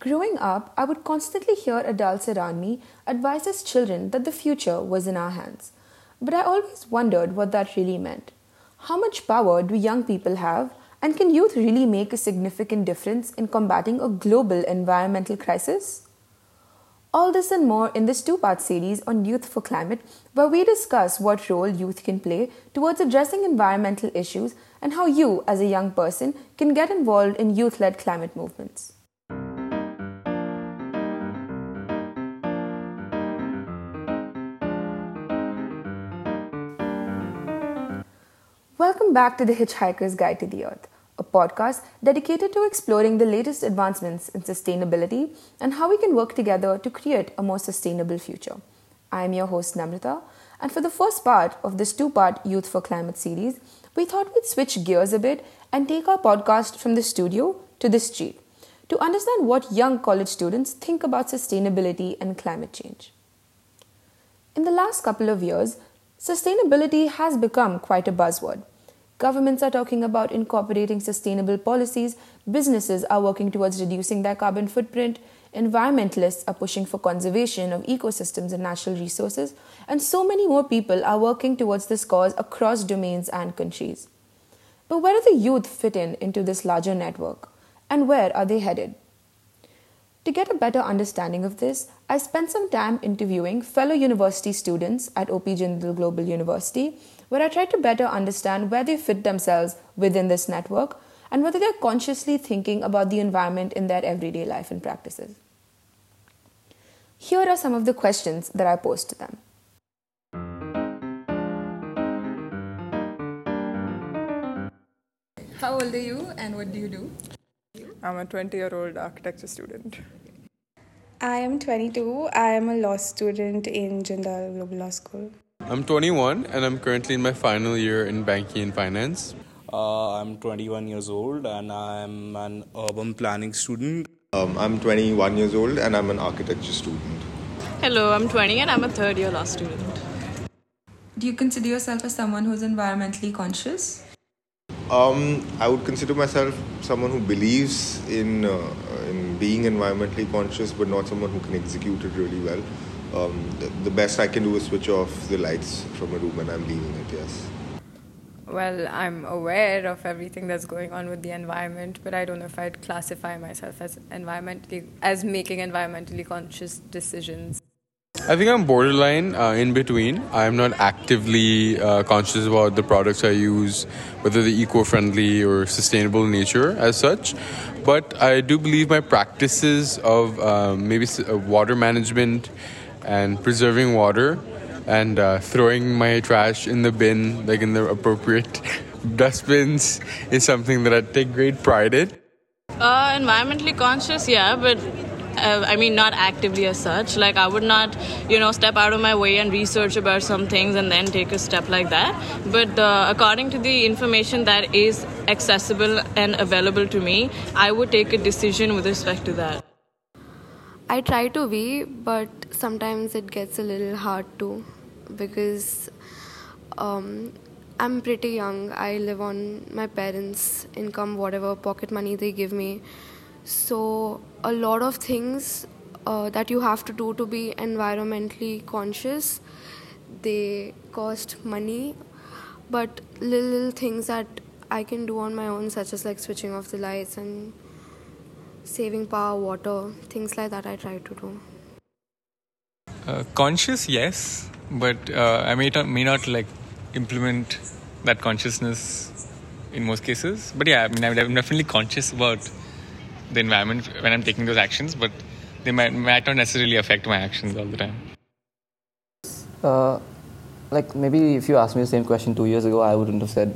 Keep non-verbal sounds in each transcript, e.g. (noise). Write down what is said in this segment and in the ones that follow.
Growing up, I would constantly hear adults around me advise us children that the future was in our hands. But I always wondered what that really meant. How much power do young people have, and can youth really make a significant difference in combating a global environmental crisis? All this and more in this two part series on Youth for Climate, where we discuss what role youth can play towards addressing environmental issues and how you, as a young person, can get involved in youth led climate movements. Welcome back to The Hitchhiker's Guide to the Earth a podcast dedicated to exploring the latest advancements in sustainability and how we can work together to create a more sustainable future. I am your host, Namrata, and for the first part of this two part Youth for Climate series, we thought we'd switch gears a bit and take our podcast from the studio to the street to understand what young college students think about sustainability and climate change. In the last couple of years, sustainability has become quite a buzzword. Governments are talking about incorporating sustainable policies, businesses are working towards reducing their carbon footprint, environmentalists are pushing for conservation of ecosystems and natural resources, and so many more people are working towards this cause across domains and countries. But where do the youth fit in into this larger network? And where are they headed? To get a better understanding of this, I spent some time interviewing fellow university students at OP Jindal Global University where I tried to better understand where they fit themselves within this network and whether they're consciously thinking about the environment in their everyday life and practices. Here are some of the questions that I posed to them. How old are you and what do you do? I'm a 20 year old architecture student. I am 22. I am a law student in Jindal Global Law School. I'm 21 and I'm currently in my final year in banking and finance. Uh, I'm 21 years old and I'm an urban planning student. Um, I'm 21 years old and I'm an architecture student. Hello, I'm 20 and I'm a third year law student. Do you consider yourself as someone who's environmentally conscious? Um, I would consider myself someone who believes in uh, in being environmentally conscious, but not someone who can execute it really well um, the, the, best I can do is switch off the lights from a room and I'm leaving it, yes. Well, I'm aware of everything that's going on with the environment, but I don't know if I'd classify myself as environmentally as making environmentally conscious decisions. I think I'm borderline uh, in between. I'm not actively uh, conscious about the products I use, whether they're eco friendly or sustainable in nature as such. But I do believe my practices of um, maybe uh, water management and preserving water and uh, throwing my trash in the bin, like in the appropriate (laughs) dustbins, is something that I take great pride in. Uh, environmentally conscious, yeah, but uh, I mean, not actively as such. Like, I would not, you know, step out of my way and research about some things and then take a step like that. But uh, according to the information that is accessible and available to me, I would take a decision with respect to that. I try to be, but sometimes it gets a little hard too because um, I'm pretty young. I live on my parents' income, whatever pocket money they give me. So, a lot of things uh, that you have to do to be environmentally conscious they cost money but little, little things that i can do on my own such as like switching off the lights and saving power, water, things like that I try to do. Uh, conscious, yes, but uh, I may, may not like implement that consciousness in most cases. But yeah, I mean, I'm definitely conscious about the environment when I'm taking those actions, but they might, might not necessarily affect my actions all the time. Uh, like maybe if you asked me the same question two years ago, I wouldn't have said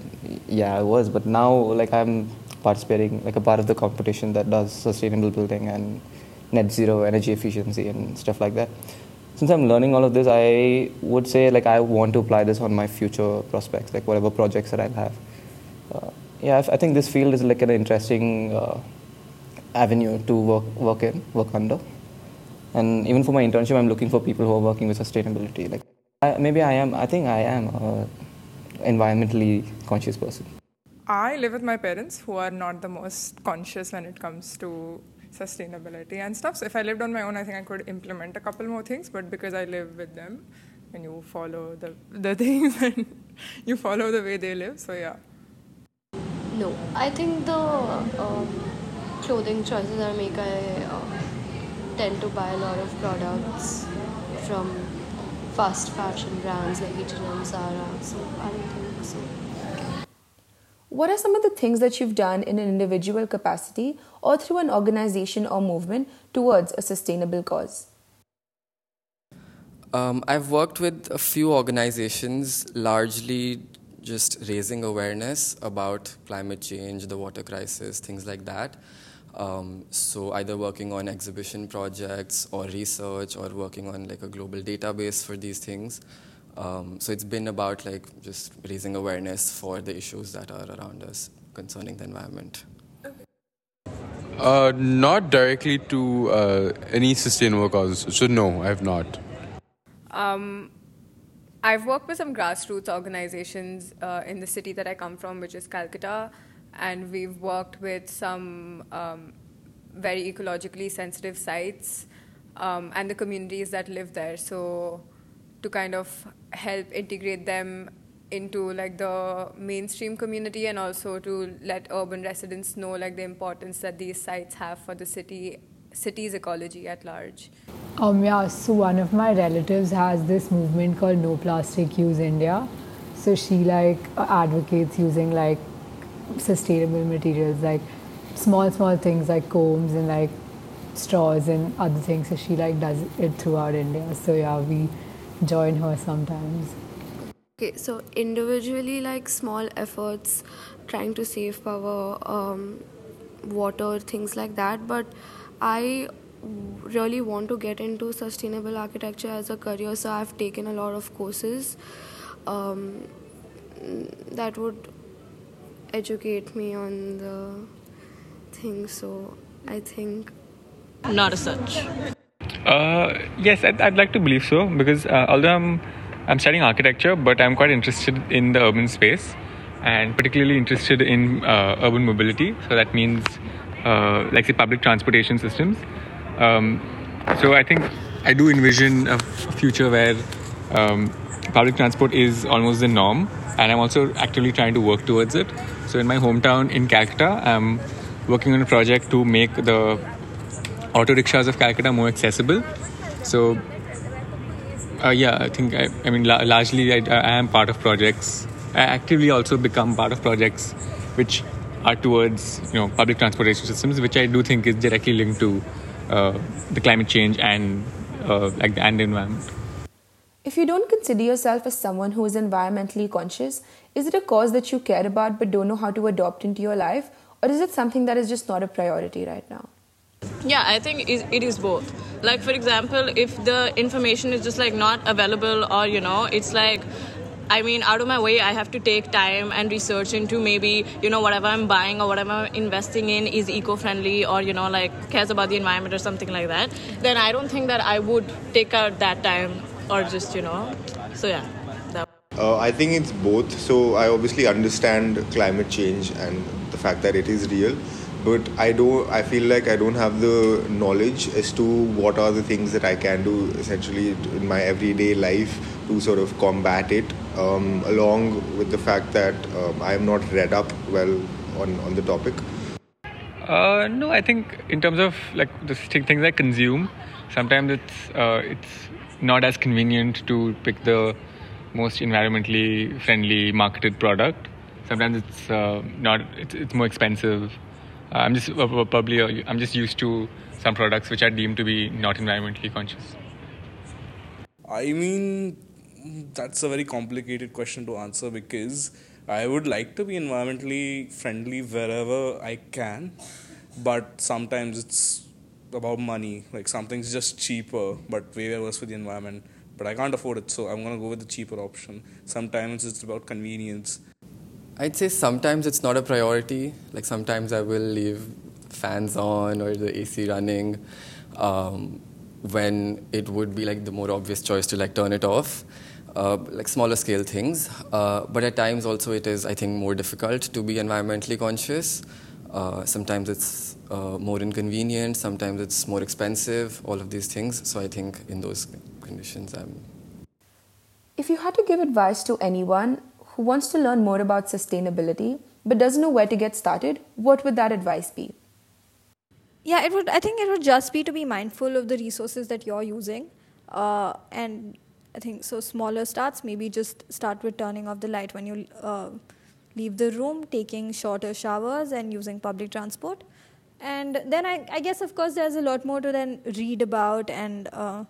yeah I was. But now, like I'm participating like a part of the competition that does sustainable building and net zero energy efficiency and stuff like that. Since I'm learning all of this, I would say like I want to apply this on my future prospects, like whatever projects that I'll have. Uh, yeah, I think this field is like an interesting uh, avenue to work work in, work under. And even for my internship, I'm looking for people who are working with sustainability. Like I, maybe I am. I think I am a environmentally conscious person. I live with my parents who are not the most conscious when it comes to sustainability and stuff. So if I lived on my own, I think I could implement a couple more things. But because I live with them, and you follow the the (laughs) things and you follow the way they live. So yeah. No, I think the um, clothing choices I make, I uh, tend to buy a lot of products from fast fashion brands like H&M, Zara. So I don't think so. What are some of the things that you've done in an individual capacity or through an organization or movement towards a sustainable cause? Um, I've worked with a few organizations, largely just raising awareness about climate change, the water crisis, things like that. Um, so either working on exhibition projects or research or working on like a global database for these things. Um, so it's been about like just raising awareness for the issues that are around us concerning the environment. Uh, not directly to uh, any sustainable causes. So no, I have not. Um, I've worked with some grassroots organizations uh, in the city that I come from, which is Calcutta, and we've worked with some um, very ecologically sensitive sites um, and the communities that live there. So to kind of help integrate them into like the mainstream community and also to let urban residents know like the importance that these sites have for the city city's ecology at large. Um, yeah, so one of my relatives has this movement called No Plastic Use India. So she like advocates using like sustainable materials like small small things like combs and like straws and other things. So she like does it throughout India. So yeah, we join her sometimes. Okay, so individually, like small efforts, trying to save power, um, water, things like that. But I really want to get into sustainable architecture as a career, so I've taken a lot of courses um, that would educate me on the things. So I think not as such. Uh, yes, I'd, I'd, like to believe so because uh, although I'm I'm studying architecture, but I'm quite interested in the urban space and particularly interested in uh, urban mobility. So that means uh, like say public transportation systems. Um, so I think I do envision a, future where um, public transport is almost the norm, and I'm also actively trying to work towards it. So in my hometown in Calcutta, I'm working on a project to make the auto rickshaws of Calcutta more accessible. So, uh, yeah, I think I, I mean la- largely I, I, am part of projects. I actively also become part of projects which are towards you know public transportation systems, which I do think is directly linked to uh, the climate change and uh, like the and the environment. If you don't consider yourself as someone who is environmentally conscious, is it a cause that you care about but don't know how to adopt into your life, or is it something that is just not a priority right now? Yeah, I think it is both. Like, for example, if the information is just like not available, or you know, it's like I mean, out of my way, I have to take time and research into maybe, you know, whatever I'm buying or whatever I'm investing in is eco friendly or, you know, like cares about the environment or something like that, then I don't think that I would take out that time or just, you know. So, yeah. Uh, I think it's both. So, I obviously understand climate change and the fact that it is real but I don't. I feel like I don't have the knowledge as to what are the things that I can do essentially in my everyday life to sort of combat it. Um, along with the fact that um, I am not read up well on on the topic. Uh, no, I think in terms of like the things I consume, sometimes it's uh, it's not as convenient to pick the most environmentally friendly marketed product. Sometimes it's uh, not. It's, it's more expensive I'm just uh, probably uh, I'm just used to some products which are deemed to be not environmentally conscious. I mean, that's a very complicated question to answer because I would like to be environmentally friendly wherever I can, but sometimes it's about money. Like something's just cheaper, but way worse for the environment. But I can't afford it, so I'm gonna go with the cheaper option. Sometimes it's about convenience. I'd say sometimes it's not a priority. Like sometimes I will leave fans on or the AC running um, when it would be like the more obvious choice to like turn it off. Uh, like smaller scale things. Uh, but at times also it is, I think, more difficult to be environmentally conscious. Uh, sometimes it's uh, more inconvenient, sometimes it's more expensive, all of these things. So I think in those conditions, I'm. If you had to give advice to anyone who wants to learn more about sustainability but doesn't know where to get started, what would that advice be? Yeah, it would. I think it would just be to be mindful of the resources that you're using, uh, and I think so. Smaller starts, maybe just start with turning off the light when you uh, leave the room, taking shorter showers, and using public transport. And then I, I guess, of course, there's a lot more to then read about and uh,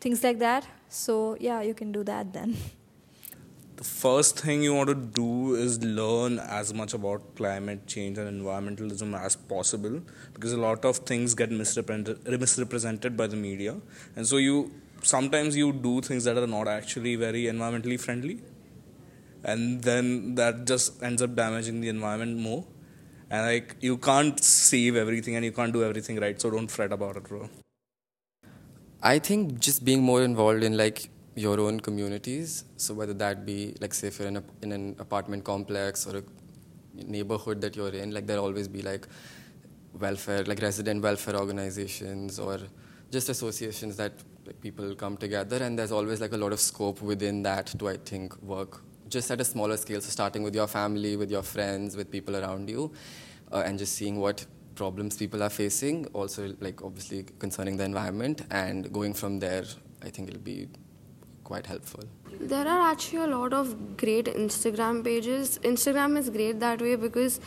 things like that. So yeah, you can do that then. the first thing you want to do is learn as much about climate change and environmentalism as possible because a lot of things get misrepresented, misrepresented by the media and so you sometimes you do things that are not actually very environmentally friendly and then that just ends up damaging the environment more and like you can't save everything and you can't do everything right so don't fret about it bro i think just being more involved in like your own communities. So whether that be like say if you're in, a, in an apartment complex or a neighborhood that you're in, like there'll always be like welfare, like resident welfare organizations or just associations that like people come together, and there's always like a lot of scope within that to I think work just at a smaller scale. So starting with your family, with your friends, with people around you, uh, and just seeing what problems people are facing. Also, like obviously concerning the environment, and going from there, I think it'll be quite helpful. There are actually a lot of great Instagram pages. Instagram is great that way because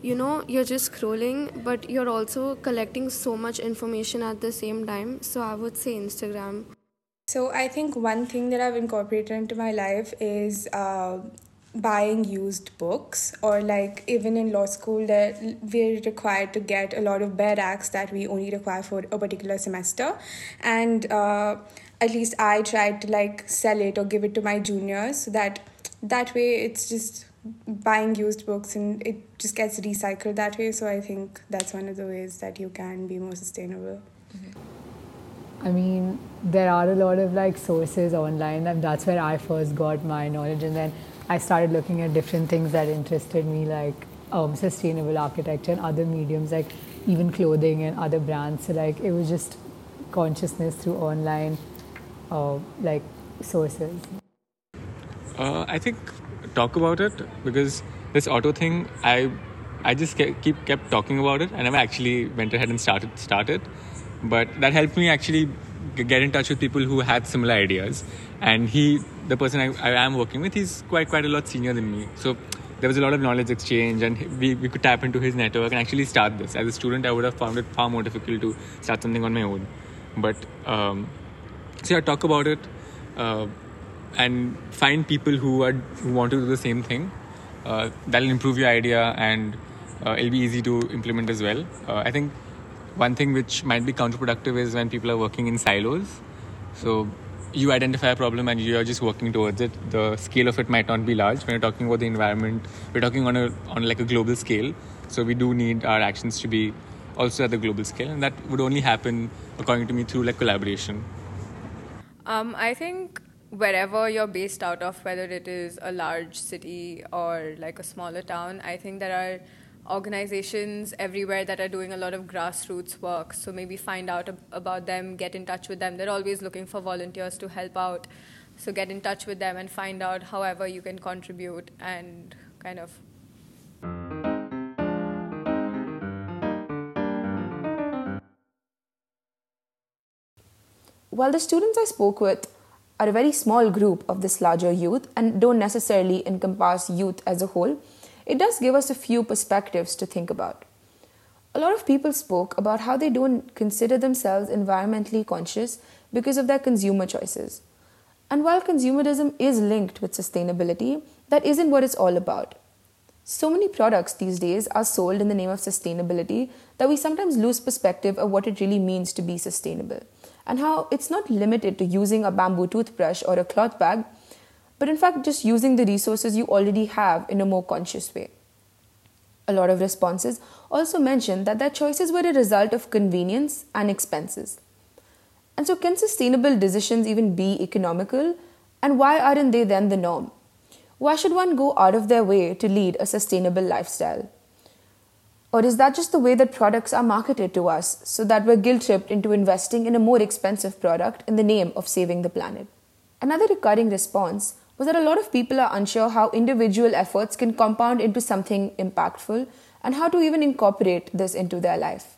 you know you're just scrolling but you're also collecting so much information at the same time so i would say instagram so i think one thing that i've incorporated into my life is uh, buying used books or like even in law school that we're required to get a lot of bare acts that we only require for a particular semester and uh, at least I tried to like sell it or give it to my juniors so that that way it's just buying used books and it just gets recycled that way. So I think that's one of the ways that you can be more sustainable. Mm-hmm. I mean, there are a lot of like sources online, and that's where I first got my knowledge. And then I started looking at different things that interested me, like um, sustainable architecture and other mediums, like even clothing and other brands. So like it was just consciousness through online uh, like sources? Uh, I think talk about it because this auto thing, I I just keep kept talking about it. and I actually went ahead and started started, but that helped me actually get in touch with people who had similar ideas. And he, the person I, I am working with, he's quite quite a lot senior than me. So there was a lot of knowledge exchange, and we, we could tap into his network and actually start this. As a student, I would have found it far more difficult to start something on my own. But um, so talk about it uh, and find people who are who want to do the same thing. Uh, that'll improve your idea and uh, it'll be easy to implement as well. Uh, I think one thing which might be counterproductive is when people are working in silos. So you identify a problem and you're just working towards it. The scale of it might not be large. When you're talking about the environment, we're talking on a on like a global scale. So we do need our actions to be also at the global scale, and that would only happen, according to me, through like collaboration. Um, I think wherever you're based out of, whether it is a large city or like a smaller town, I think there are organizations everywhere that are doing a lot of grassroots work. So maybe find out ab- about them, get in touch with them. They're always looking for volunteers to help out. So get in touch with them and find out however you can contribute and kind of While the students I spoke with are a very small group of this larger youth and don't necessarily encompass youth as a whole, it does give us a few perspectives to think about. A lot of people spoke about how they don't consider themselves environmentally conscious because of their consumer choices. And while consumerism is linked with sustainability, that isn't what it's all about. So many products these days are sold in the name of sustainability that we sometimes lose perspective of what it really means to be sustainable and how it's not limited to using a bamboo toothbrush or a cloth bag, but in fact just using the resources you already have in a more conscious way. A lot of responses also mentioned that their choices were a result of convenience and expenses. And so, can sustainable decisions even be economical? And why aren't they then the norm? Why should one go out of their way to lead a sustainable lifestyle? Or is that just the way that products are marketed to us so that we're guilt tripped into investing in a more expensive product in the name of saving the planet? Another recurring response was that a lot of people are unsure how individual efforts can compound into something impactful and how to even incorporate this into their life.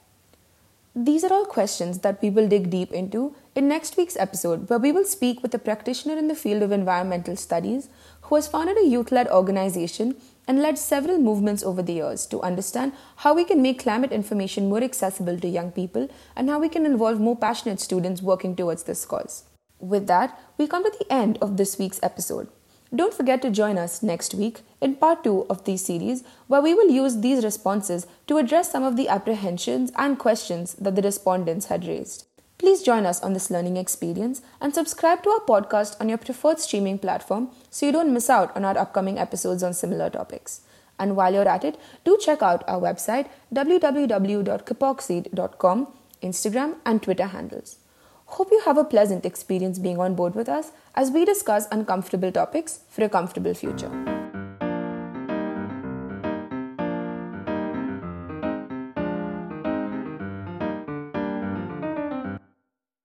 These are all questions that we will dig deep into in next week's episode, where we will speak with a practitioner in the field of environmental studies who has founded a youth led organization and led several movements over the years to understand how we can make climate information more accessible to young people and how we can involve more passionate students working towards this cause. With that, we come to the end of this week's episode. Don't forget to join us next week in part 2 of this series, where we will use these responses to address some of the apprehensions and questions that the respondents had raised. Please join us on this learning experience and subscribe to our podcast on your preferred streaming platform so you don't miss out on our upcoming episodes on similar topics. And while you're at it, do check out our website www.kapoxseed.com, Instagram, and Twitter handles. Hope you have a pleasant experience being on board with us as we discuss uncomfortable topics for a comfortable future.